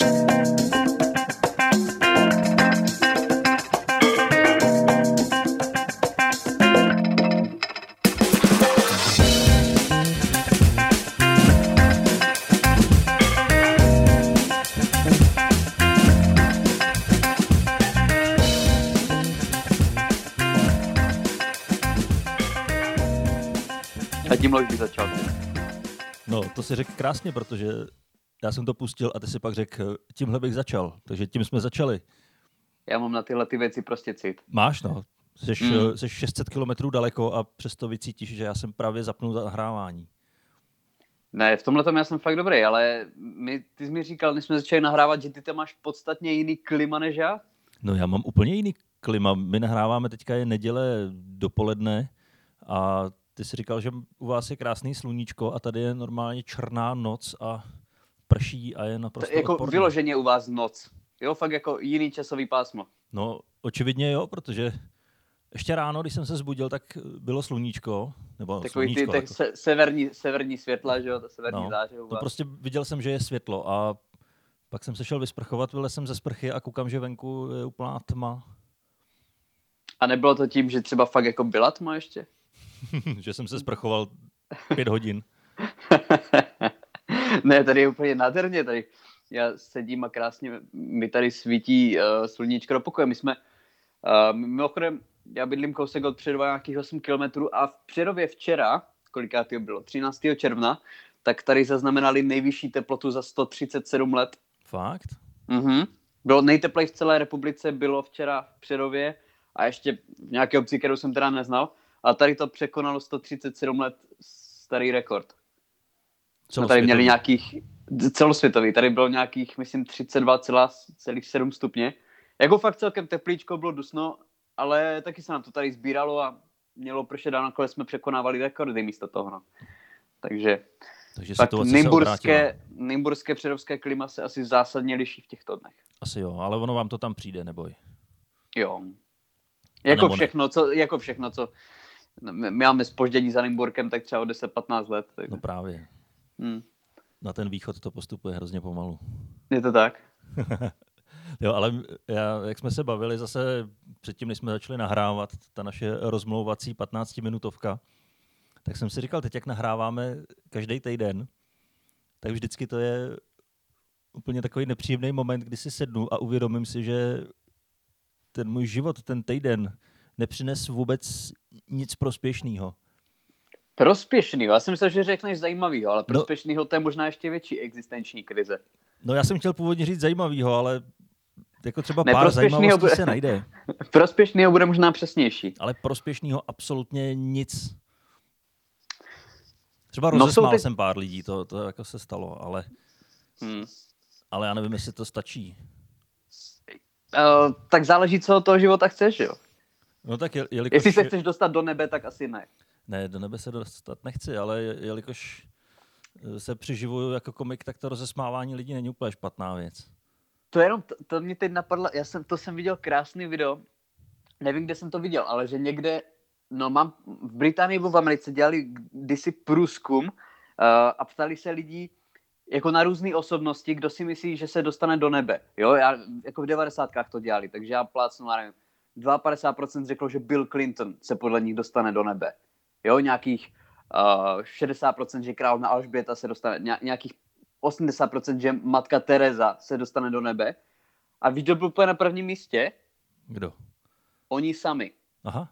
A tím by začal. No, to si řekl krásně, protože já jsem to pustil a ty si pak řekl, tímhle bych začal. Takže tím jsme začali. Já mám na tyhle ty věci prostě cit. Máš, no. Seš, Mm. mm. seš 600 kilometrů daleko a přesto vycítíš, že já jsem právě zapnul nahrávání. Ne, v tomhle tom já jsem fakt dobrý, ale my, ty jsi mi říkal, než jsme začali nahrávat, že ty tam máš podstatně jiný klima než já. No já mám úplně jiný klima. My nahráváme teďka je neděle dopoledne a ty jsi říkal, že u vás je krásný sluníčko a tady je normálně černá noc a prší a je To, naprosto jako odporné. vyloženě u vás noc. Jo, fakt jako jiný časový pásmo. No, očividně jo, protože ještě ráno, když jsem se zbudil, tak bylo sluníčko, nebo Takový ty sluníčko, tak jako- se, severní, severní světla, že jo, to severní No, záře to prostě viděl jsem, že je světlo a pak jsem se šel vysprchovat, vylez jsem ze sprchy a koukám, že venku je úplná tma, A nebylo to tím, že třeba fakt jako byla tma ještě? že jsem se sprchoval pět hodin. ne, tady je úplně nádherně, tady já sedím a krásně mi tady svítí uh, sluníčko do pokoje. My jsme, uh, mimochodem, já bydlím kousek od Přerova nějakých 8 kilometrů a v Přerově včera, koliká to bylo, 13. června, tak tady zaznamenali nejvyšší teplotu za 137 let. Fakt? Mhm. Bylo nejteplej v celé republice, bylo včera v Přerově a ještě v nějaké obci, kterou jsem teda neznal. A tady to překonalo 137 let starý rekord. Jsme tady měli nějakých celosvětový, tady bylo nějakých, myslím, 32,7 stupně. Jako fakt celkem teplíčko, bylo dusno, ale taky se nám to tady sbíralo a mělo pršet a nakonec jsme překonávali rekordy místo toho. No. Takže Takže tak nymburské, nymburské předovské klima se asi zásadně liší v těchto dnech. Asi jo, ale ono vám to tam přijde, neboj. Jo. Jako všechno, co, jako všechno, co my máme spoždění za Nymburkem, tak třeba o 10-15 let. Tak, No právě. Hmm. Na ten východ to postupuje hrozně pomalu. Je to tak? Jo, ale já, jak jsme se bavili zase předtím, než jsme začali nahrávat, ta naše rozmlouvací 15-minutovka, tak jsem si říkal, teď jak nahráváme každý týden, tak vždycky to je úplně takový nepříjemný moment, kdy si sednu a uvědomím si, že ten můj život, ten týden, nepřines vůbec nic prospěšného. Prospěšný, já jsem myslel, že řekneš zajímavýho, ale No. prospěšnýho to je možná ještě větší existenční krize. No já jsem chtěl původně říct zajímavého, ale jako třeba Ne, pár prospěšnýho zajímavostí bude- se najde. Prospěšnýho bude možná přesnější. ale prospěšného absolutně nic. Třeba No, rozesmál ty- jsem pár lidí, to, to jako se stalo, ale, Hmm. ale já nevím, jestli to stačí. Uh, tak záleží, co od toho života chceš, jo. No tak je, jelikož... Jestli se chceš dostat do nebe, tak asi ne. Ne, do nebe se dostat nechci, ale je- jelikož eh, se přiživuju jako komik, tak to rozesmávání lidí není úplně špatná věc. To jenom, to, to mě teď napadlo, já jsem, to jsem viděl krásný video, nevím, kde jsem to viděl, ale že někde, no mám, v Británii nebo v Americe dělali kdysi průzkum uh, a ptali se lidí jako na různé osobnosti, kdo si myslí, že se dostane do nebe. Jo, já, jako v 90. to dělali, takže já plácnu, nevím, 52% řeklo, že Bill Clinton se podle nich dostane do nebe. Jo, nějakých uh, 60%, že královna Alžběta se dostane, ně, nějakých 80%, že matka Teresa se dostane do nebe. A víš, kdo byl úplně na prvním místě? Kdo? Oni sami. Aha,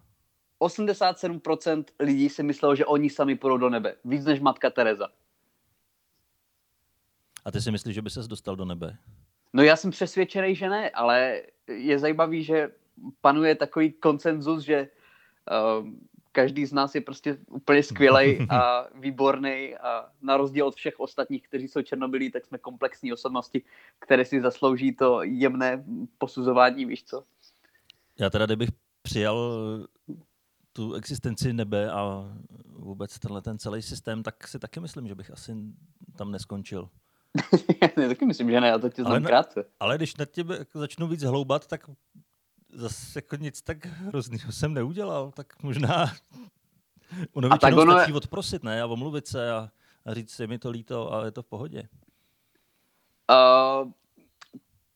87% lidí si myslelo, že oni sami půjdou do nebe. Víc než matka Teresa. a ty si myslíš, že by ses dostal do nebe? No já jsem přesvědčený, že ne, ale je zajímavý, že panuje takový konsenzus, že uh, každý z nás je prostě úplně skvělý a výborný a na rozdíl od všech ostatních, kteří jsou černobylí, tak jsme komplexní osobnosti, které si zaslouží to jemné posuzování, víš co? Já teda, kdybych přijal tu existenci nebe a vůbec tenhle ten celý systém, tak si taky myslím, že bych asi tam neskončil. já taky myslím, že ne, já to tě Ale znám ne- krátce. Ale když na těbe jako začnu víc hloubat, tak zase jako nic tak hroznýho jsem neudělal, tak možná ono A tak většinou ono je- stačí odprosit, ne? A omluvit se a, a říct, je mi to líto a je to v pohodě. Uh,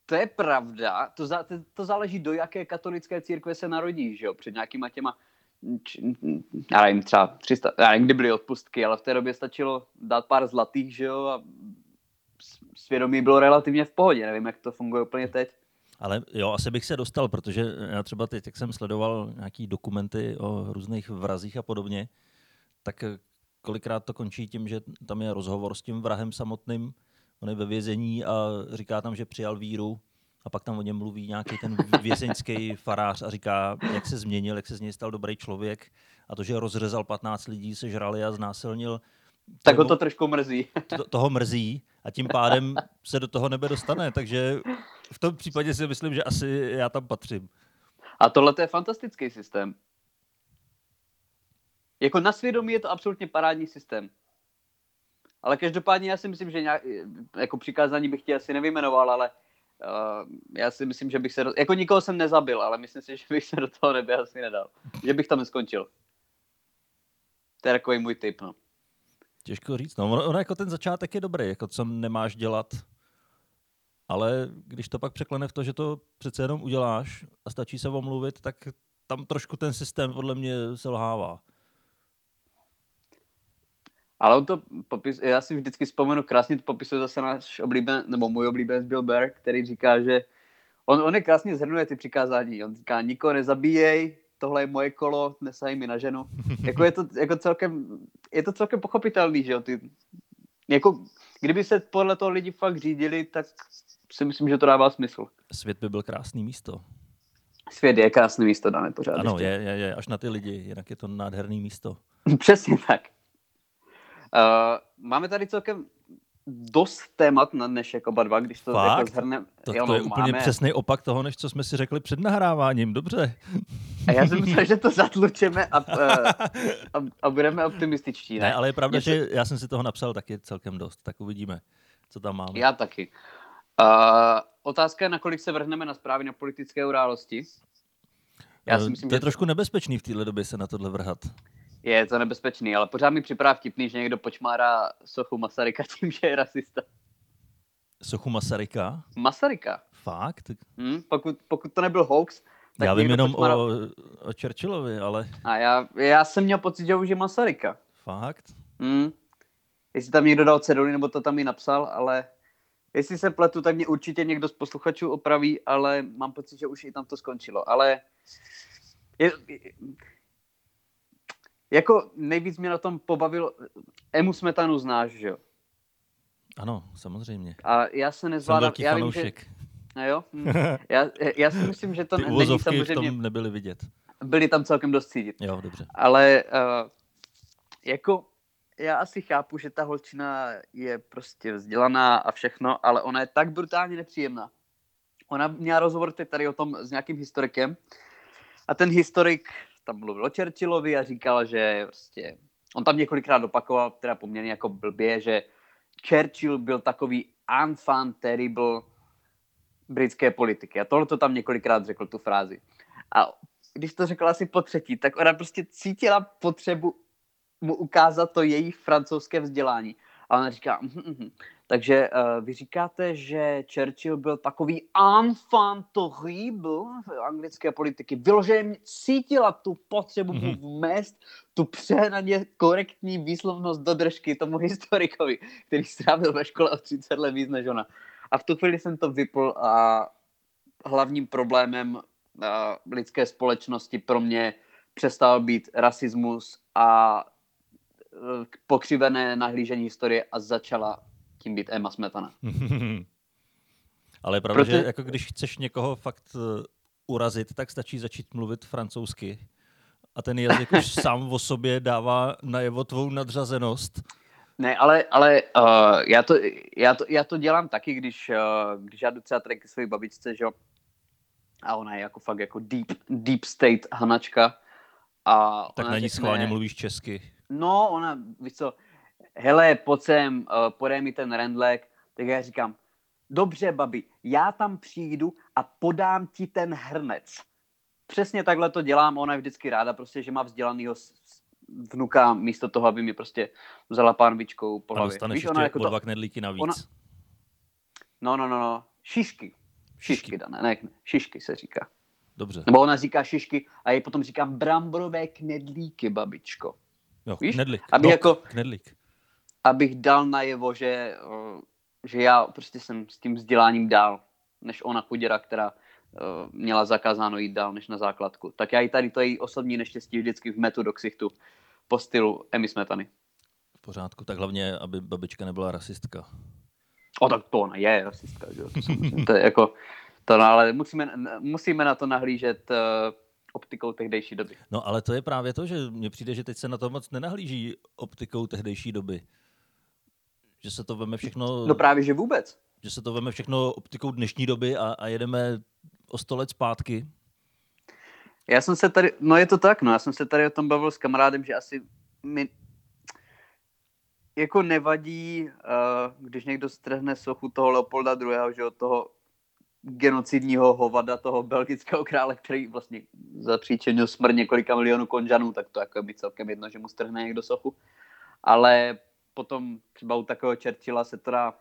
to je pravda. To, za, to, to záleží, do jaké katolické církve se narodí, že jo? Před nějakýma těma, č, já nevím, třeba 300, já nevím, kdy byly odpustky, ale v té době stačilo dát pár zlatých, že jo? A svědomí bylo relativně v pohodě. Nevím, jak to funguje úplně teď. Ale jo, asi bych se dostal, protože já třeba teď, jak jsem sledoval nějaký dokumenty o různých vrazích a podobně, tak kolikrát to končí tím, že tam je rozhovor s tím vrahem samotným, on je ve vězení a říká tam, že přijal víru a pak tam o něm mluví nějaký ten vězeňský farář a říká, jak se změnil, jak se z něj stal dobrý člověk a to, že rozřezal 15 lidí, sežrali a znásilnil. Tak ho to trošku mrzí. To, toho mrzí a tím pádem se do toho nebe dostane, takže v tom případě si myslím, že asi já tam patřím. A tohle je fantastický systém. Jako na svědomí je to absolutně parádní systém. Ale každopádně já si myslím, že nějak, jako přikázání bych tě asi nevyjmenoval, ale uh, já si myslím, že bych se, do, jako nikoho jsem nezabil, ale myslím si, že bych se do toho nebe asi nedal. Že bych tam neskončil. To je takový můj tip, no. Těžko říct, no. Ono, ono jako ten začátek je dobrý, jako co nemáš dělat, ale když to pak překlene v to, že to přece jenom uděláš a stačí se omluvit, tak tam trošku ten systém podle mě selhává. Ale on to popis, já si vždycky vzpomenu, krásně to popisuje zase náš oblíben, nebo můj oblíbený Bill Burr, který říká, že on, on je krásně zhrnuje ty přikázání. On říká, nikoho nezabíjej, tohle je moje kolo, nesahej mi na ženu. jako je to jako celkem, je to celkem pochopitelný, že jo, ty, jako, kdyby se podle toho lidi fakt řídili, tak si myslím, že to dává smysl. Svět by byl krásný místo. Svět je krásné místo, dáme pořád. Ano, je, je, je, až na ty lidi, jinak je to nádherný místo. Přesně tak. Uh, máme tady celkem dost témat na dnešek oba dva, když to Fakt? jako zhrnem. To, jo, to je no, úplně máme... přesný opak toho, než co jsme si řekli před nahráváním. Dobře. A já jsem myslel, že to zatlučeme a, a, a budeme optimističtí. Ne, ne ale je pravda, Něco... že já jsem si toho napsal taky celkem dost, tak uvidíme, co tam máme. Já taky. Uh, otázka je, nakolik se vrhneme na zprávy na politické události. Já si myslím, to je že... trošku nebezpečný v téhle době se na tohle vrhat. Je to nebezpečný, ale pořád mi připadá vtipný, že někdo počmárá sochu Masaryka tím, že je rasista. Sochu Masaryka? Masaryka. Fakt? Hmm, pokud, pokud to nebyl hoax, tak já vím jenom o, o Churchillovi, ale... A já, já jsem měl pocit, že už je Masaryka. Fakt? Hmm. Jestli tam někdo dal ceduly, nebo to tam i napsal, ale jestli se pletu, tak mě určitě někdo z posluchačů opraví, ale mám pocit, že už i tam to skončilo. Ale je, jako nejvíc mě na tom pobavil, Emu Smetanu znáš, že jo? Ano, samozřejmě. A já se nezvládám. Jsem já vím, že... No jo? Hm. Já, já si myslím, že to Ty není samozřejmě... v tom nebyly vidět. Byly tam celkem dost cítit. Jo, dobře. Ale uh, jako já asi chápu, že ta holčina je prostě vzdělaná a všechno, ale ona je tak brutálně nepříjemná. Ona měla rozhovor teď tady o tom s nějakým historikem a ten historik tam mluvil o Churchillovi a říkal, že prostě, on tam několikrát opakoval, teda poměrně jako blbě, že Churchill byl takový enfant terrible britské politiky. A tohle to tam několikrát řekl, tu frázi. A když to řekla asi po třetí, tak ona prostě cítila potřebu mu ukázat to její francouzské vzdělání. A ona říká, mm, mm, takže uh, vy říkáte, že Churchill byl takový enfant terrible v anglické politiky. Vyloženě cítila tu potřebu mm-hmm. vmést tu přehnaně korektní výslovnost do držky tomu historikovi, který strávil ve škole o 30 let víc než ona. A v tu chvíli jsem to vypl a hlavním problémem uh, lidské společnosti pro mě přestal být rasismus a pokřivené nahlížení historie a začala tím být Emma Smetana. Ale je pravda, Proto... že jako když chceš někoho fakt eh, urazit, tak stačí začít mluvit francouzsky. A ten jazyk už sám o sobě dává najevo tvou nadřazenost. Ne, ale, ale uh, já, to, já, to, já to dělám taky, když, uh, když já jdu třeba tady ke své babičce, že a ona je jako fakt jako deep, deep state hanačka. A tak na ní schválně mluvíš česky. No, ona, víš co, hele, pojď sem, uh, podej mi ten rendlek, tak já říkám, dobře, babi, já tam přijdu a podám ti ten hrnec. Přesně takhle to dělám, ona je vždycky ráda, prostě, že má vzdělanýho vnuka místo toho, aby mi prostě vzala pánvičkou po hlavě. A dostaneš Víš, ona jako to... dva knedlíky navíc. Ona... No, no, no, no, šišky. Šišky, dané, ne, ne, šišky se říká. Dobře. Nebo ona říká šišky a já potom říkám bramborové knedlíky, babičko. Jo, Víš? knedlík. Aby No, jako- Knedlík. Abych dal najevo, že, eh, že já prostě jsem s tím vzděláním dál, než ona chuděra, která měla zakázáno jít dál než na základku. Tak já i tady to její osobní neštěstí vždycky v metu do ksichtu po stylu Emy Smetany. V pořádku. Tak hlavně, aby babička nebyla rasistka. O, tak to ona je rasistka, že jo? To, je jako, to, no, ale musíme, musíme na to nahlížet uh, optikou tehdejší doby. No ale to je právě to, že mně přijde, že teď se na to moc nenahlíží optikou tehdejší doby. Že se to veme všechno, No právě, že vůbec. Že se to veme všechno optikou dnešní doby a, a jedeme o sto let zpátky. Já jsem se tady, no je to tak, no, já jsem se tady o tom bavil s kamarádem, že asi mi jako nevadí, uh, když někdo strhne sochu toho Leopolda II., že od toho genocidního hovada, toho belgického krále, který vlastně zapříčinil smrt několika milionů konžanů, tak to jako mi celkem jedno, že mu strhne někdo sochu. Ale potom třeba u takového Churchilla se to dá,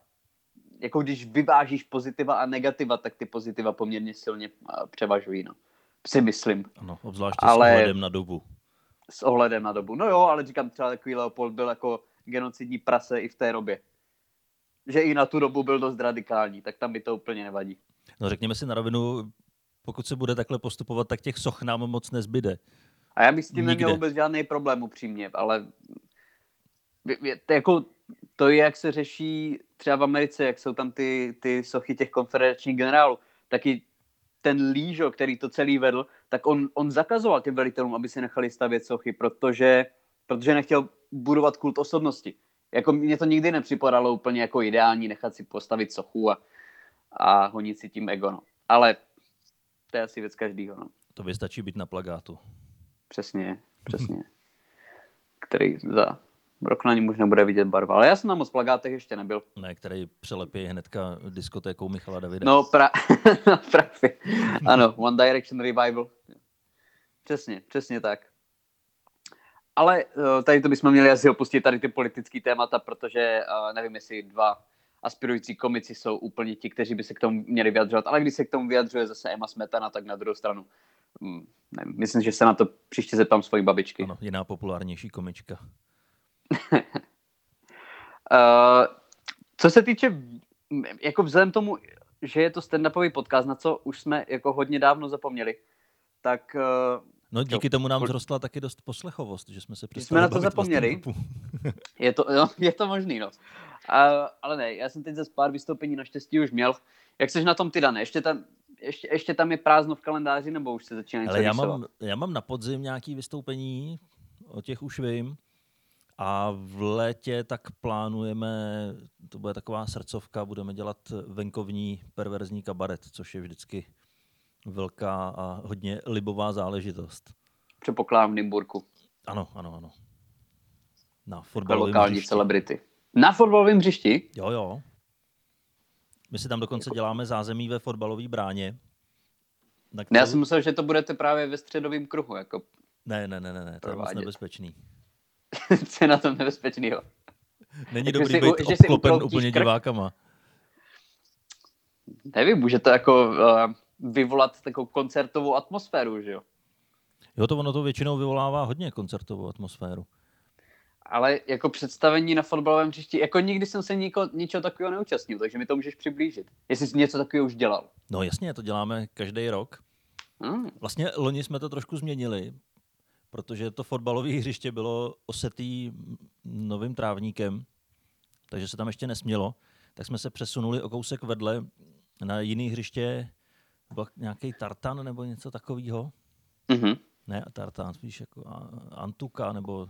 jako když vyvážíš pozitiva a negativa, tak ty pozitiva poměrně silně převažují, no. Si myslím Ano, obzvláště Ale- s ohledem na dobu. s ohledem na dobu. No jo, ale říkám třeba takový Leopold byl jako genocidní prase i v té době. Že i na tu dobu byl dost radikální, tak tam by to úplně nevadí. No řekněme si na rovinu, pokud se bude takhle postupovat, tak těch soch nám moc nezbyde. A já bych s tím neměl vůbec žádný problém upřímně, ale jako, to je, jak se řeší třeba v Americe, jak jsou tam ty, ty sochy těch konfederačních generálů, taky ten Lížo, který to celý vedl, tak on, on zakazoval těm velitelům, aby si nechali stavět sochy, protože, protože nechtěl budovat kult osobnosti. Jako mně to nikdy nepřipadalo úplně jako ideální nechat si postavit sochu a, a honit si tím ego. No. Ale to je asi věc každýho. No. To vystačí být na plagátu. Přesně, přesně. Který za rok na něm už nebude vidět barva. Ale já jsem na moc plagátech ještě nebyl. Ne, který přelepí hnedka diskotékou Michala Davida. No, pra... no právě. Ano, One Direction Revival. Přesně, přesně tak. Ale eh, tady to bychom měli asi opustit tady ty politické témata, protože eh, nevím, jestli dva aspirující komici jsou úplně ti, kteří by se k tomu měli vyjadřovat. Ale když se k tomu vyjadřuje zase Emma Smetana, tak na druhou stranu hm, nevím, myslím, že se na to příště zeptám svojí babičky. Ano, jiná populárnější komička. Uh, co se týče, jako vzhledem tomu, že je to stand-upový podcast, na co už jsme jako hodně dávno zapomněli, tak uh, No díky tomu nám vzrostla taky dost poslechovost, že jsme se přestali jsme na to zapomněli. je, to, no, je to možný, no. Uh, ale ne, já jsem teď zase pár vystoupení naštěstí už měl. Jak jsi na tom ty, Dane? Ještě tam, ještě, ještě tam je prázdno v kalendáři, nebo už se začíná něco Ale já rýsovat? mám, já mám na podzim nějaký vystoupení, o těch už vím. A v létě tak plánujeme, to bude taková srdcovka, budeme dělat venkovní perverzní kabaret, což je vždycky velká a hodně libová záležitost. Předpokládám v Nymburku, Ano, ano, ano. Na jako fotbalovém lokální hřišti. celebrity. Na fotbalovém hřišti? Jo, jo. My si tam dokonce děláme zázemí ve fotbalové bráně. Ne, já kterou- jsem myslel, že to budete právě ve středovém kruhu, jako ne, ne, ne, ne, ne, to je moc nebezpečný. co je na tom nebezpečného. Není Jako dobrý si být že obklopen úplně krk? divákama. Nevím, může to jako uh, vyvolat takovou koncertovou atmosféru, že jo? Jo, to ono to většinou vyvolává hodně koncertovou atmosféru. Ale jako představení na fotbalovém hřišti, jako nikdy jsem se niko, ničeho takového neúčastnil, takže mi to můžeš přiblížit. Jestli jsi něco takového už dělal. No jasně, to děláme každý rok. Hmm. Vlastně loni jsme to trošku změnili, protože to fotbalové hřiště bylo osetý novým trávníkem, takže se tam ještě nesmělo. Tak jsme se přesunuli o kousek vedle na jiný hřiště, byl nějaký tartan nebo něco takového. Mhm. Ne, tartan, spíš jako antuka, nebo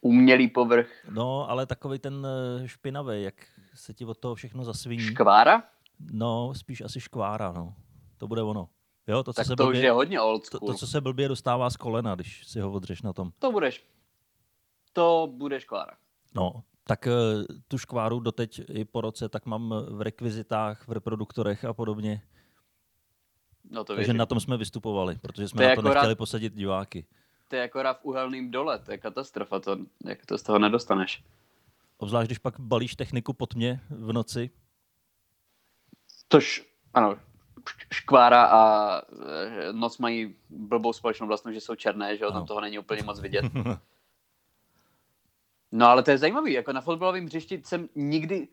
Umělý povrch no, ale takový ten eh, špinavý, jak se ti od toho všechno zasviní. škvára, No, spíš asi škvára, no. To bude ono. Jo, to, co tak se to už blbě, je hodně old to, school. to, co se blbě dostává z kolena, když si ho odřeš na tom. to budeš. To bude škvára. No, tak eh, tu škváru doteď i po roce, tak mám v rekvizitách, v reproduktorech a podobně. No to Takže věřím. na tom jsme vystupovali, protože jsme To na to nechtěli posadit diváky. To je akorát v uhelným dole, to je katastrofa, to, jak to z toho nedostaneš. Obzvlášť, když pak balíš techniku pod mě v noci. Což, ano, škvára a eh, noc mají blbou společnou vlastnost, že jsou černé, že jo, tam toho není úplně moc vidět. No ale to je zajímavý, jako na fotbalovém hřišti jsem nikdy,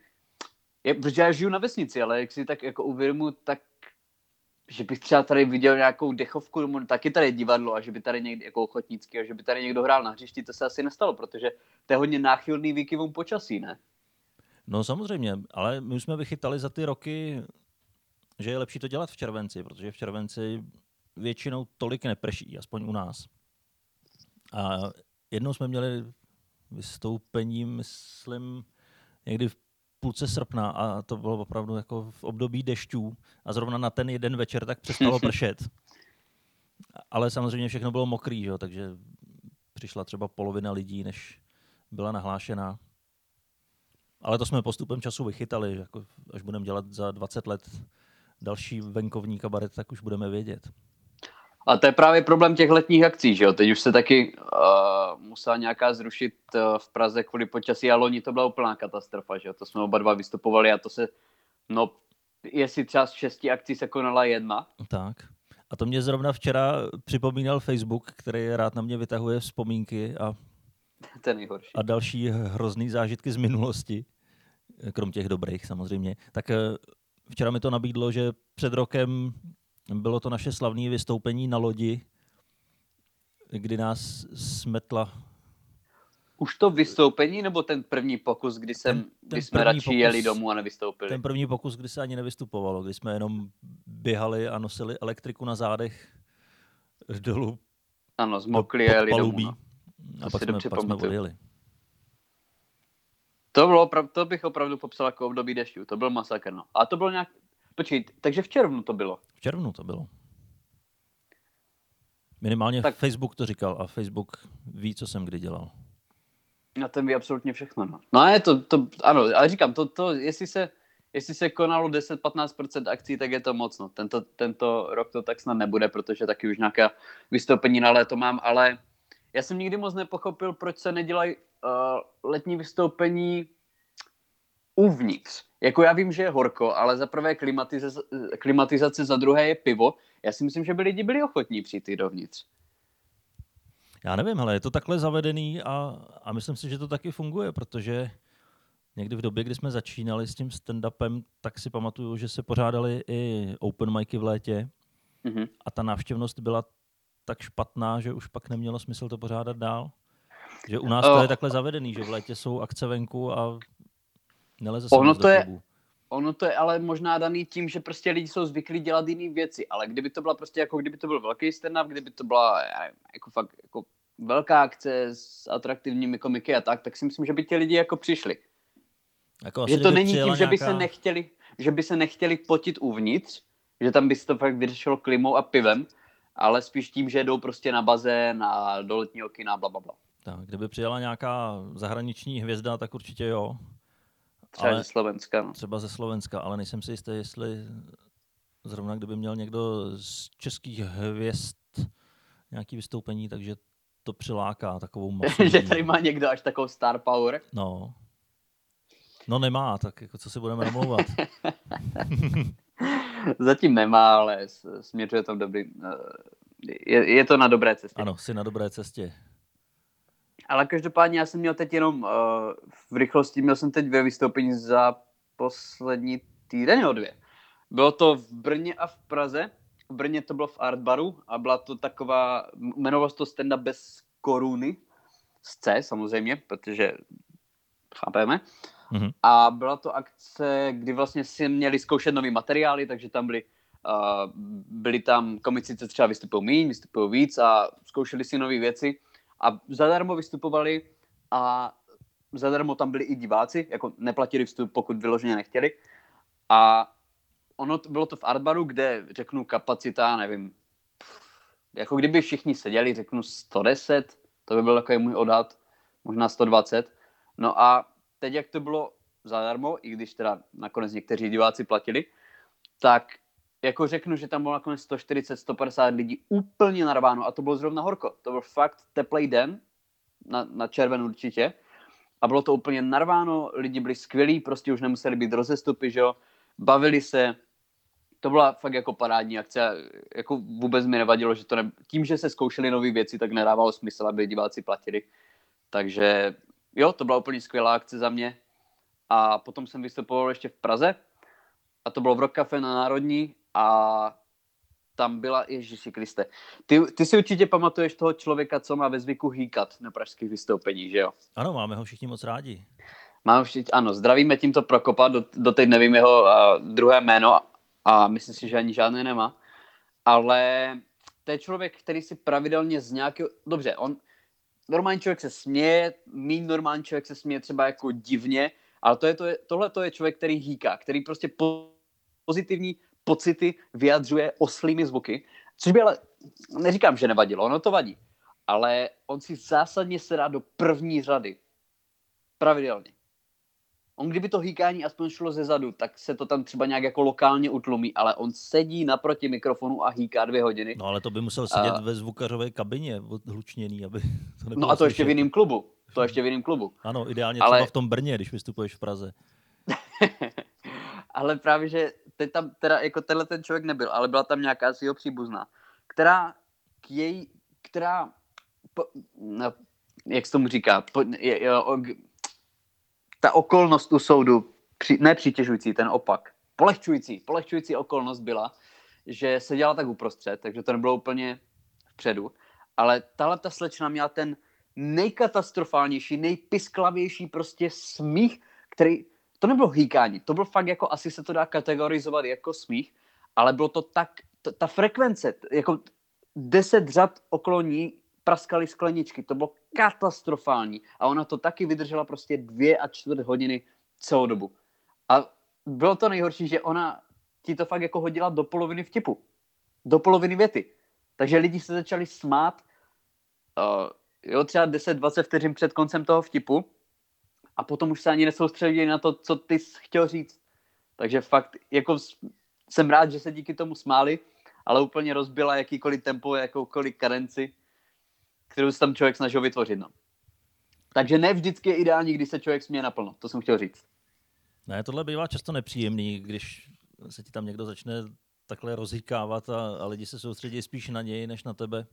je, protože já žiju na vesnici, ale jak si tak jako uvědomu, tak že bych třeba tady viděl nějakou dechovku, taky tady divadlo a že by tady někdy jako ochotnický a že by tady někdo hrál na hřišti, to se asi nestalo, protože to je hodně náchylný výkyvům počasí, ne? No samozřejmě, ale my jsme vychytali za ty roky, že je lepší to dělat v červenci, protože v červenci většinou tolik neprší, aspoň u nás. A jednou jsme měli vystoupení, myslím, někdy v půlce srpna a to bylo opravdu jako v období dešťů a zrovna na ten jeden večer tak přestalo pršet. Ale samozřejmě všechno bylo mokrý, že? takže přišla třeba polovina lidí, než byla nahlášená. Ale to jsme postupem času vychytali, jako až budeme dělat za 20 let další venkovní kabaret, tak už budeme vědět. A to je právě problém těch letních akcí, že jo? Teď už se taky uh, musela nějaká zrušit uh, v Praze kvůli počasí a loni to byla úplná katastrofa, že jo? To jsme oba dva vystupovali a to se, no, jestli třeba z šesti akcí se konala jedna. Tak. A to mě zrovna včera připomínal Facebook, který rád na mě vytahuje vzpomínky a, Ten nejhorší. a další hrozný zážitky z minulosti, krom těch dobrých samozřejmě. Tak eh, včera mi to nabídlo, že před rokem bylo to naše slavné vystoupení na lodi, kdy nás smetla. Už to vystoupení, nebo ten první pokus, kdy, jsem, ten, ten kdy jsme radši pokus, jeli domů a nevystoupili? Ten první pokus, kdy se ani nevystupovalo, kdy jsme jenom běhali a nosili elektriku na zádech dolů. Ano, zmokli a jeli domů. No. A pak jsme, pak jsme odjeli. To, bylo, to bych opravdu popsal jako období dešťů. To byl masakr. No. A to bylo nějak, Počkej, takže v červnu to bylo? V červnu to bylo. Minimálně tak. Facebook to říkal a Facebook ví, co jsem kdy dělal. Na ten ví absolutně všechno. No, no je to, to, ano, ale říkám, to, to jestli, se, jestli se konalo 10-15% akcí, tak je to moc. No. Tento, tento rok to tak snad nebude, protože taky už nějaká vystoupení na léto mám, ale já jsem nikdy moc nepochopil, proč se nedělají uh, letní vystoupení uvnitř. Jako já vím, že je horko, ale za prvé klimatizace, klimatizace za druhé je pivo. Já si myslím, že by lidi byli ochotní přijít i dovnitř. Já nevím, ale je to takhle zavedený a, a myslím si, že to taky funguje, protože někdy v době, kdy jsme začínali s tím stand-upem, tak si pamatuju, že se pořádali i open micy v létě mm-hmm. a ta návštěvnost byla tak špatná, že už pak nemělo smysl to pořádat dál. Že u nás to je takhle zavedený, že v létě jsou akce venku a Neleze ono to, je, ono to je ale možná daný tím, že prostě lidi jsou zvyklí dělat jiné věci, ale kdyby to byla prostě jako kdyby to byl velký stand-up, kdyby to byla jako fakt jako velká akce s atraktivními komiky a tak, tak si myslím, že by ti lidi jako přišli. Jako že to není tím, nějaká... že by se nechtěli, že by se nechtěli potit uvnitř, že tam by se to fakt vyřešilo klimou a pivem, ale spíš tím, že jdou prostě na bazén a do letního kina, bla, bla, bla. Tak, kdyby přijela nějaká zahraniční hvězda, tak určitě jo. Třeba ale, ze Slovenska. No. Třeba ze Slovenska, ale nejsem si jistý, jestli zrovna kdyby měl někdo z českých hvězd nějaký vystoupení, takže to přiláká takovou masu. že tady má někdo až takovou star power. No. No nemá, tak jako co si budeme namlouvat. Zatím nemá, ale směřuje to dobrý. Eh, je, je to na dobré cestě. Ano, jsi na dobré cestě. Ale každopádně já jsem měl teď jenom uh, v rychlosti, měl jsem teď dvě vystoupení za poslední týden nebo dvě. Bylo to v Brně a v Praze. V Brně to bylo v Artbaru a byla to taková, jmenovalo se to stand bez koruny, z C samozřejmě, protože chápeme. Mm-hmm. A byla to akce, kdy vlastně si měli zkoušet nový materiály, takže tam byli, uh, byli tam komici, co třeba vystupují méně, vystupují víc a zkoušeli si nové věci a zadarmo vystupovali a zadarmo tam byli i diváci, jako neplatili vstup, pokud vyloženě nechtěli. A ono bylo to v Artbaru, kde řeknu kapacita, nevím, jako kdyby všichni seděli, řeknu 110, to by byl takový můj odhad, možná 120. No a teď, jak to bylo zadarmo, i když teda nakonec někteří diváci platili, tak jako řeknu, že tam bylo nakonec 140, 150 lidí úplně narváno a to bylo zrovna horko. To byl fakt teplý den, na, na červen určitě. A bylo to úplně narváno, lidi byli skvělí, prostě už nemuseli být rozestupy, že jo. Bavili se to byla fakt jako parádní akce. Jako vůbec mi nevadilo, že to ne... tím, že se zkoušely nové věci, tak nedávalo smysl, aby diváci platili. Takže jo, to byla úplně skvělá akce za mě. A potom jsem vystupoval ještě v Praze a to bylo v Rock Cafe na Národní a tam byla, Ježíši Kriste, ty, ty si určitě pamatuješ toho člověka, co má ve zvyku hýkat na pražských vystoupení, že jo? Ano, máme ho všichni moc rádi. Máme všichni, ano, zdravíme tímto Prokopa, do, doteď nevím jeho uh, druhé jméno a myslím si, že ani žádné nemá, ale to je člověk, který si pravidelně z nějakého, dobře, on, normální člověk se směje, mín normální člověk se směje třeba jako divně, ale to je, to je, tohle to je člověk, který hýká, který prostě pozitivní pocity vyjadřuje oslými zvuky, což by ale, neříkám, že nevadilo, ono to vadí, ale on si zásadně sedá do první řady. Pravidelně. On kdyby to hýkání aspoň šlo ze zadu, tak se to tam třeba nějak jako lokálně utlumí, ale on sedí naproti mikrofonu a hýká dvě hodiny. No ale to by musel sedět a... ve zvukařové kabině odhlučněný, aby to No a to slyšet. ještě v jiném klubu. To ještě v jiném klubu. Ano, ideálně ale... třeba v tom Brně, když vystupuješ v Praze. ale právě, že teď tam teda jako tenhle ten člověk nebyl, ale byla tam nějaká svého příbuzná, která k její, která, po, no, jak se tomu říká, po, je, je, o, ta okolnost u soudu, při, ne přitěžující, ten opak, polehčující, polehčující okolnost byla, že se dělala tak uprostřed, takže to nebylo úplně vpředu, ale tahle ta slečna měla ten nejkatastrofálnější, nejpisklavější prostě smích, který, to nebylo hýkání, to bylo fakt jako, asi se to dá kategorizovat jako smích, ale bylo to tak, ta, ta frekvence, jako deset řad okolo ní praskaly skleničky, to bylo katastrofální a ona to taky vydržela prostě dvě a čtvrt hodiny celou dobu. A bylo to nejhorší, že ona ti to fakt jako hodila do poloviny vtipu. Do poloviny věty. Takže lidi se začali smát uh, jo, třeba 10-20 vteřin před koncem toho vtipu a potom už se ani nesoustředili na to, co ty jsi chtěl říct. Takže fakt, jako jsem rád, že se díky tomu smáli, ale úplně rozbila jakýkoliv tempo, jakoukoliv karenci, kterou se tam člověk snažil vytvořit. No. Takže ne vždycky je ideální, když se člověk směje naplno, to jsem chtěl říct. Ne, tohle bývá často nepříjemný, když se ti tam někdo začne takhle rozhýkávat a, a lidi se soustředí spíš na něj, než na tebe.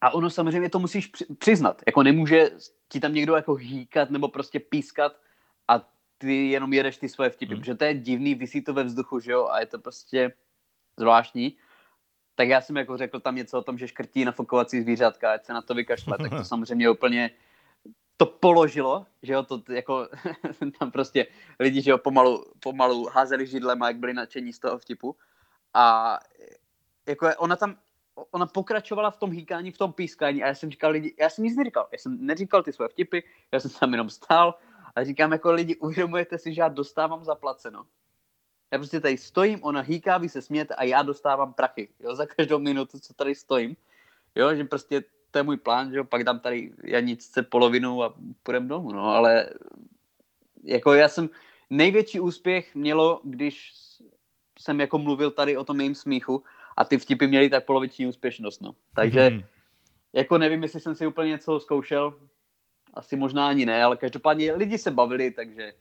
A ono samozřejmě to musíš přiznat. Jako nemůže ti tam někdo jako hýkat nebo prostě pískat a ty jenom jedeš ty svoje vtipy, hmm. protože to je divný, vysí to ve vzduchu, že jo, a je to prostě zvláštní. Tak já jsem jako řekl tam něco o tom, že škrtí nafokovací zvířátka, ať se na to vykašle, tak to samozřejmě úplně to položilo, že jo, to jako tam prostě lidi, že jo, pomalu, pomalu házeli židlem a jak byli nadšení z toho vtipu. A jako ona tam, ona pokračovala v tom hýkání, v tom pískání a já jsem říkal lidi, já jsem nic neříkal, já jsem neříkal ty své vtipy, já jsem tam jenom stál a říkám jako lidi, uvědomujete si, že já dostávám zaplaceno. Já prostě tady stojím, ona hýká, vy se smějete a já dostávám prachy, jo, za každou minutu, co tady stojím. Jo, že prostě to je můj plán, že jo, pak dám tady Janicce polovinu a půjdem domů, no, ale jako já jsem, největší úspěch mělo, když jsem jako mluvil tady o tom mým smíchu a ty vtipy měly tak poloviční úspěšnost, no. Takže mm. jako nevím, jestli jsem si úplně něco zkoušel, asi možná ani ne, ale každopádně lidi se bavili, takže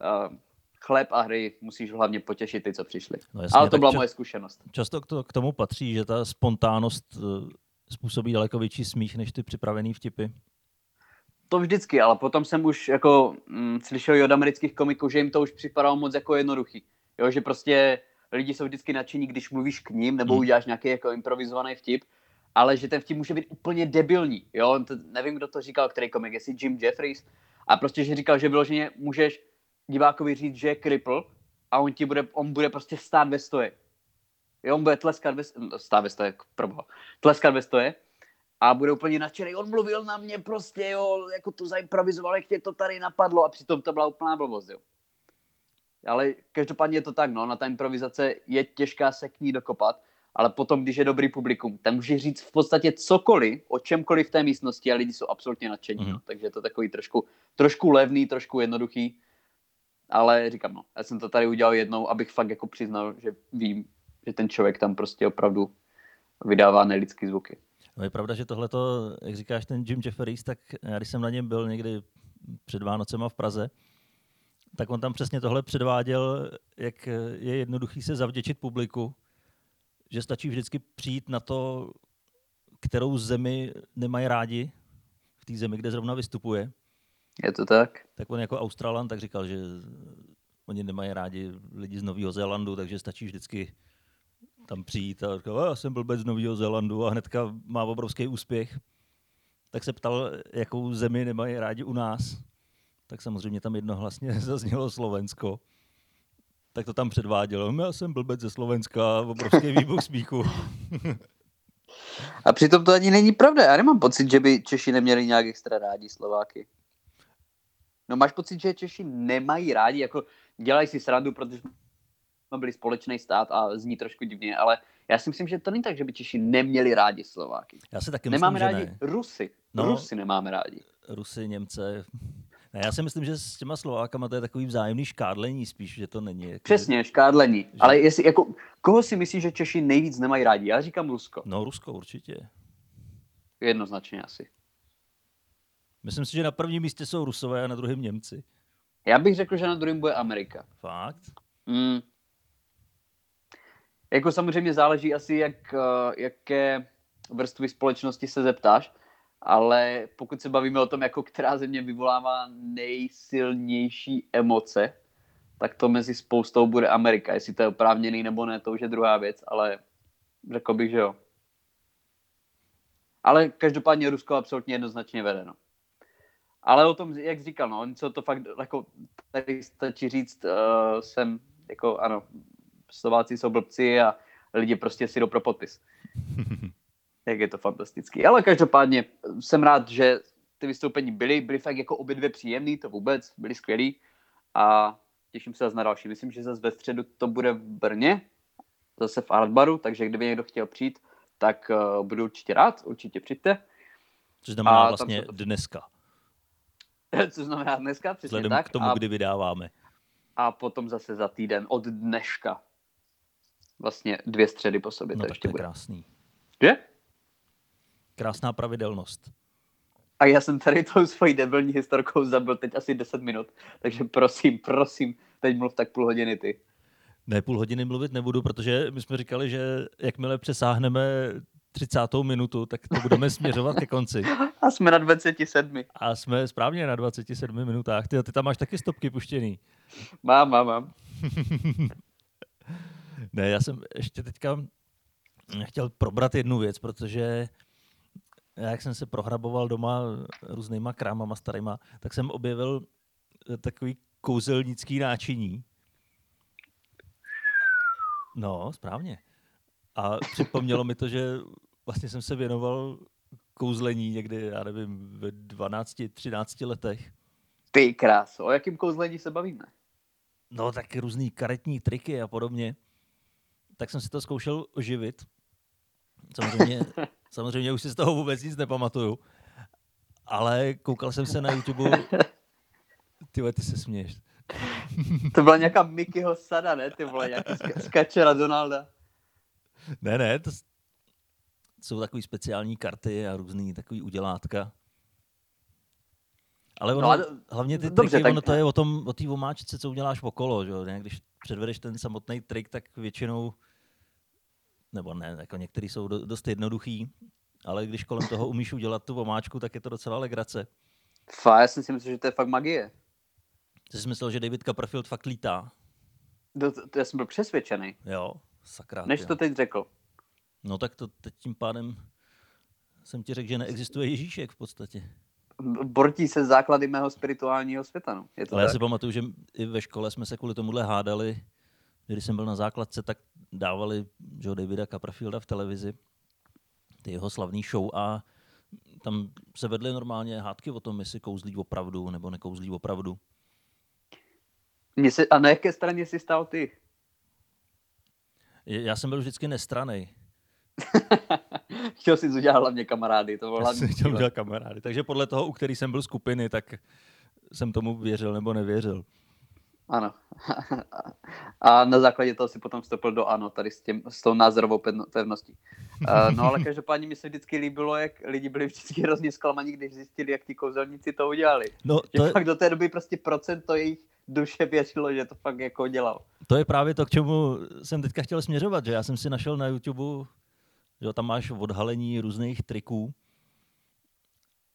uh, chléb a hry musíš hlavně potěšit ty, co přišli. No jasně, ale to byla ča- moje zkušenost. Často k, to, k tomu patří, že ta spontánnost uh, způsobí daleko větší smích, než ty připravený vtipy. To vždycky, ale potom jsem už jako mm, slyšel od amerických komiků, že jim to už připadalo moc jako jednoduchý. Jo, že prostě lidi jsou vždycky nadšení, když mluvíš k ním nebo hmm. uděláš nějaký jako improvizovaný vtip, ale že ten vtip může být úplně debilní. Jo, to, nevím, kdo to říkal, který komik, jestli Jim Jeffries. A prostě, že říkal, že vyloženě můžeš divákovi říct, že je kripl a on, ti bude, on bude prostě stát ve stoje. Jo, on bude tleskat ve, stát ve stoje, proboha, tleskat ve stoje a bude úplně nadšený. On mluvil na mě prostě, jo, jako to zaimprovizoval, jak tě to tady napadlo a přitom to byla úplná blbost, jo. Ale každopádně je to tak, no, na ta improvizace je těžká se k ní dokopat, ale potom, když je dobrý publikum, tam může říct v podstatě cokoliv, o čemkoliv v té místnosti a lidi jsou absolutně nadšení, mm. no. takže je to takový trošku, trošku levný, trošku jednoduchý, ale říkám, no, já jsem to tady udělal jednou, abych fakt jako přiznal, že vím, že ten člověk tam prostě opravdu vydává nelidský zvuky. No je pravda, že tohle, jak říkáš, ten Jim Jefferies, tak já když jsem na něm byl někdy před Vánocema v Praze, tak on tam přesně tohle předváděl, jak je jednoduchý se zavděčit publiku, že stačí vždycky přijít na to, kterou zemi nemají rádi, v té zemi, kde zrovna vystupuje. Je to tak? Tak on jako Australan tak říkal, že oni nemají rádi lidi z Nového Zélandu, takže stačí vždycky tam přijít a říkal, já jsem blbec z Nového Zélandu a hnedka má obrovský úspěch. Tak se ptal, jakou zemi nemají rádi u nás. Tak samozřejmě tam jednohlasně zaznělo Slovensko. Tak to tam předvádělo. Já jsem blbec ze Slovenska, obrovský výbuch smíchu. A přitom to ani není pravda. Já nemám pocit, že by Češi neměli nějak extra rádi Slováky. No máš pocit, že Češi nemají rádi, jako dělají si srandu, protože jsme byli společný stát a zní trošku divně, ale já si myslím, že to není tak, že by Češi neměli rádi Slováky. Já si taky nemáme myslím, rádi že ne. Rusy. No. Rusy nemáme rádi. Rusy, Němce. Ne, já si myslím, že s těma Slovákama to je takový vzájemný škádlení spíš, že to není. Jako, Přesně, škádlení. Ale jestli, jako, koho si myslíš, že Češi nejvíc nemají rádi? Já říkám Rusko. No, Rusko určitě. Jednoznačně asi. Myslím si, že na prvním místě jsou Rusové a na druhém Němci. Já bych řekl, že na druhém bude Amerika. Fakt? Mm. Jako samozřejmě záleží asi, jak, eh, jaké vrstvy společnosti se zeptáš, ale pokud se bavíme o tom, jako která země vyvolává nejsilnější emoce, tak to mezi spoustou bude Amerika. Jestli to je oprávněný nebo ne, to už je druhá věc, ale řekl bych, že jo. Ale každopádně Rusko absolutně jednoznačně vedeno. Ale o tom, jak říkal, no, co to fakt, jako, tady stačí říct, uh, jsem, jako, ano, Slováci jsou blbci a lidi prostě si jdou pro podpis. jak je to fantastický. Ale každopádně jsem rád, že ty vystoupení byly, byly fakt jako obě dvě příjemný, to vůbec, byly skvělý a těším se zase na další. Myslím, že zase ve středu to bude v Brně, zase v Artbaru, takže kdyby někdo chtěl přijít, tak uh, budu určitě rád, určitě přijďte. Což znamená A vlastně to- dneska, Co znamená dneska, přesně vzhledem tak. k tomu, a, kdy vydáváme. a potom zase za týden od dneška. Vlastně dvě středy po sobě No to tak to ještě je bude. krásný. Že? Krásná pravidelnost. A já jsem tady tou svojí debilní historkou zabil teď asi 10 minut, takže prosím, prosím, teď mluv tak půl hodiny ty. Ne, půl hodiny mluvit nebudu, protože my jsme říkali, že jakmile přesáhneme 30. minutu, tak to budeme směřovat ke konci. A jsme na 27. A jsme správně na 27 minutách. Ty, ty tam máš taky stopky puštěný. Mám, mám, mám. Ne, já jsem ještě teďka chtěl probrat jednu věc, protože já, jak jsem se prohraboval doma různýma krámama starýma, tak jsem objevil takový kouzelnický náčiní. No, správně. A připomnělo mi to, že vlastně jsem se věnoval kouzlení někdy, já nevím, ve 12, 13 letech. Ty kráso, o jakým kouzlení se bavíme? No, tak různý karetní triky a podobně. Tak jsem si to zkoušel oživit. Samozřejmě, samozřejmě už si z toho vůbec nic nepamatuju. Ale koukal jsem se na YouTube. Ty ty se směješ. To byla nějaká Mickeyho sada, ne? Ty vole, nějaký ska- skače na Donalda. Ne, ne, to jsou takový speciální karty a různý takový udělátka. Ale ono, No a no, hlavně ty dobře, triky, tak- ono to je o tom, o té omáčce, co uděláš okolo, že jo? Ne? Když předvedeš ten samotný trik, tak většinou, nebo ne, jako některý jsou do, dost jednoduchý, ale když kolem toho umíš udělat tu omáčku, tak je to docela legrace. Fá, já jsem si myslel, že to je fakt magie. Ty jsi myslel, že David Copperfield fakt lítá? To, to, to já jsem byl přesvědčený, Jo, sakra. než ty to jo. teď řekl. No tak to teď tím pádem jsem ti řekl, že neexistuje Ježíšek v podstatě. Bortí se základy mého spirituálního světa, no. Je to Ale já tak. si pamatuju, že i ve škole jsme se kvůli tomuhle hádali. Když jsem byl na základce, tak dávali že, jo, Davida Copperfielda v televizi, ty jeho slavný show a tam se vedly normálně hádky o tom, jestli kouzlí opravdu nebo nekouzlí opravdu. Se, a na jaké straně jsi stál ty? Já jsem byl vždycky nestranej. Chtěl jsi udělat hlavně kamarády, to bylo jsem chtěl udělat kamarády. Takže podle toho, u který jsem byl skupiny, tak jsem tomu věřil nebo nevěřil. Ano. A na základě toho si potom vstoupil do ANO, tady s, tím, s tou názorovou pevností. Uh, no ale každopádně mi se vždycky líbilo, jak lidi byli vždycky hrozně zklamaní, když zjistili, jak ti kouzelníci to udělali. No, to je... fakt do té doby prostě procent to jejich duše věřilo, že to fakt jako dělal. To je právě to, k čemu jsem teďka chtěl směřovat, že já jsem si našel na YouTube, že tam máš odhalení různých triků,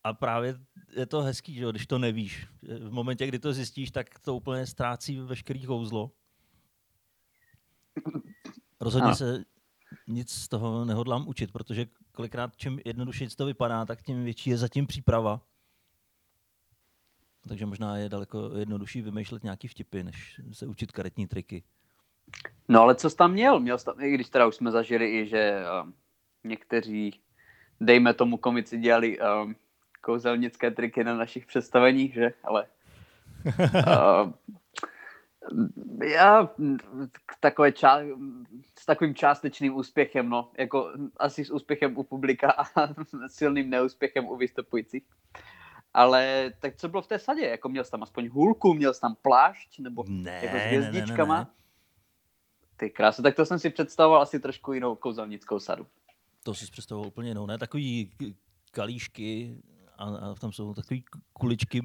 a právě je to hezký, že když to nevíš. V momentě, kdy to zjistíš, tak to úplně ztrácí veškerý kouzlo. Rozhodně a. se nic z toho nehodlám učit, protože kolikrát čím jednodušeji to vypadá, tak tím větší je zatím příprava. Takže možná je daleko jednodušší vymýšlet nějaký vtipy, než se učit karetní triky. No ale co jsi tam měl? Měl jsi tam, i když teda už jsme zažili i, že um, někteří, dejme tomu komici, dělali um, kouzelnické triky na našich představeních, že? Ale uh, já takové ča, s takovým částečným úspěchem, no, jako asi s úspěchem u publika a silným neúspěchem u vystupujících. Ale tak co bylo v té sadě? Jako měl jsi tam aspoň hůlku, měl jsi tam plášť, nebo ne, jako s hvězdičkama? Ne, ne, ne, ne. Ty krásy, tak to jsem si představoval asi trošku jinou kouzelnickou sadu. To si představoval úplně jinou, ne? Takový kalíšky a, a tam jsou takové kuličky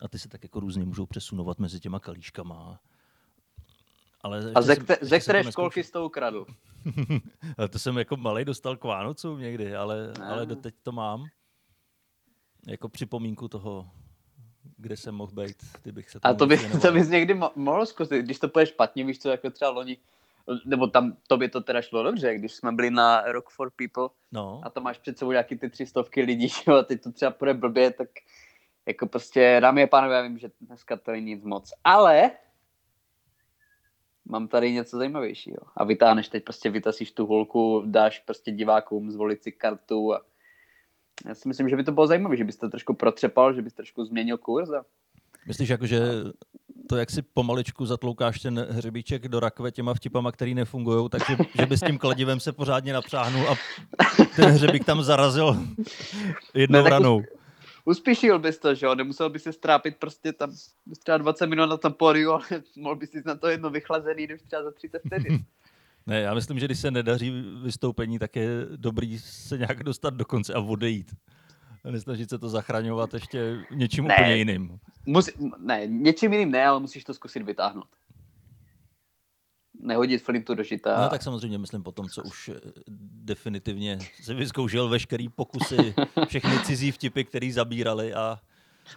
a ty se tak jako různě můžou přesunovat mezi těma kalíškama. Ale a ze, jsem, ze které školky jsi to ukradl? to jsem jako malý dostal k Vánocům někdy, ale, ale doteď to mám. Jako připomínku toho, kde jsem mohl být. Ty bych se a to, by, to bys někdy mohl zkusit, když to půjde špatně, víš co, jako třeba loni, nebo tam to by to teda šlo dobře, když jsme byli na Rock for People no. a tam máš před sebou nějaký ty tři stovky lidí, jo, a teď to třeba půjde blbě, tak jako prostě, dámy a pánové, já vím, že dneska to není nic moc, ale mám tady něco zajímavějšího. A vytáhneš teď prostě, vytasíš tu holku, dáš prostě divákům zvolit si kartu a já si myslím, že by to bylo zajímavé, že bys to trošku protřepal, že bys trošku změnil kurz a Myslíš, jako, že to, jak si pomaličku zatloukáš ten hřebíček do rakve těma vtipama, který nefungují, takže že by s tím kladivem se pořádně napřáhnul a ten hřebík tam zarazil jednou ne, ranou. Uspíšil bys to, že jo? Nemusel bys se strápit prostě tam třeba 20 minut na tom pódiu, ale mohl bys si na to jedno vychlazený, když třeba za 30 vtedy. Ne, já myslím, že když se nedaří vystoupení, tak je dobrý se nějak dostat do konce a odejít nesnažit se to zachraňovat ještě něčím ne, úplně jiným. Musí, ne, něčím jiným ne, ale musíš to zkusit vytáhnout. Nehodit flintu do žita. No tak samozřejmě myslím po tom, co už eh, definitivně se vyzkoušel veškerý pokusy, všechny cizí vtipy, který zabírali a...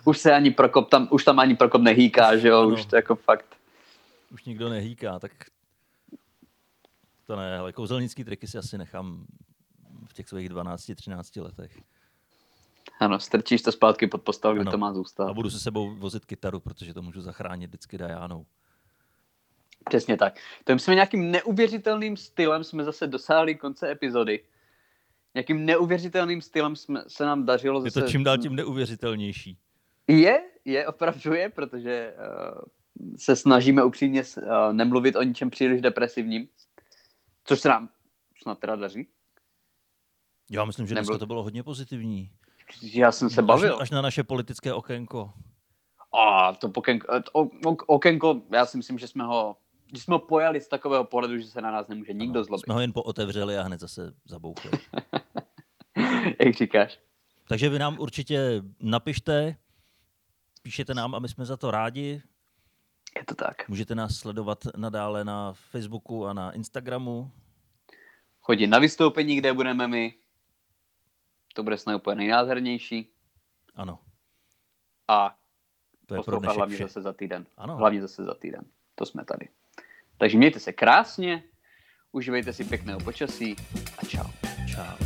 Už se ani Prokop tam, už tam ani Prokop nehýká, že jo, ano. už to jako fakt. Už nikdo nehýká, tak to ne, ale kouzelnický triky si asi nechám v těch svých 12-13 letech. Ano, strčíš to zpátky pod postel, kde ano. to má zůstat. A budu se sebou vozit kytaru, protože to můžu zachránit vždycky Dajánou. Přesně tak. To jsme nějakým neuvěřitelným stylem jsme zase dosáhli konce epizody. Nějakým neuvěřitelným stylem jsme, se nám dařilo zase... Je to čím dál tím neuvěřitelnější. Je, je, opravdu je, protože uh, se snažíme upřímně uh, nemluvit o ničem příliš depresivním, což se nám snad teda daří. Já myslím, že dneska to bylo hodně pozitivní. Já jsem se bavil. Až, až na naše politické okénko. A to pokenko, o, okénko, já si myslím, že jsme ho, že jsme ho pojali z takového pohledu, že se na nás nemůže nikdo ano, zlobit. Jsme ho jen pootevřeli a hned zase zabouchli. Jak říkáš. Takže vy nám určitě napište, píšete nám a my jsme za to rádi. Je to tak. Můžete nás sledovat nadále na Facebooku a na Instagramu. Chodit na vystoupení, kde budeme my. To bude snad úplně nejnádhernější. Ano. A to je pro hlavně vše. zase za týden. Ano. Hlavně zase za týden. To jsme tady. Takže mějte se krásně, užívejte si pěkného počasí a čau. Čau.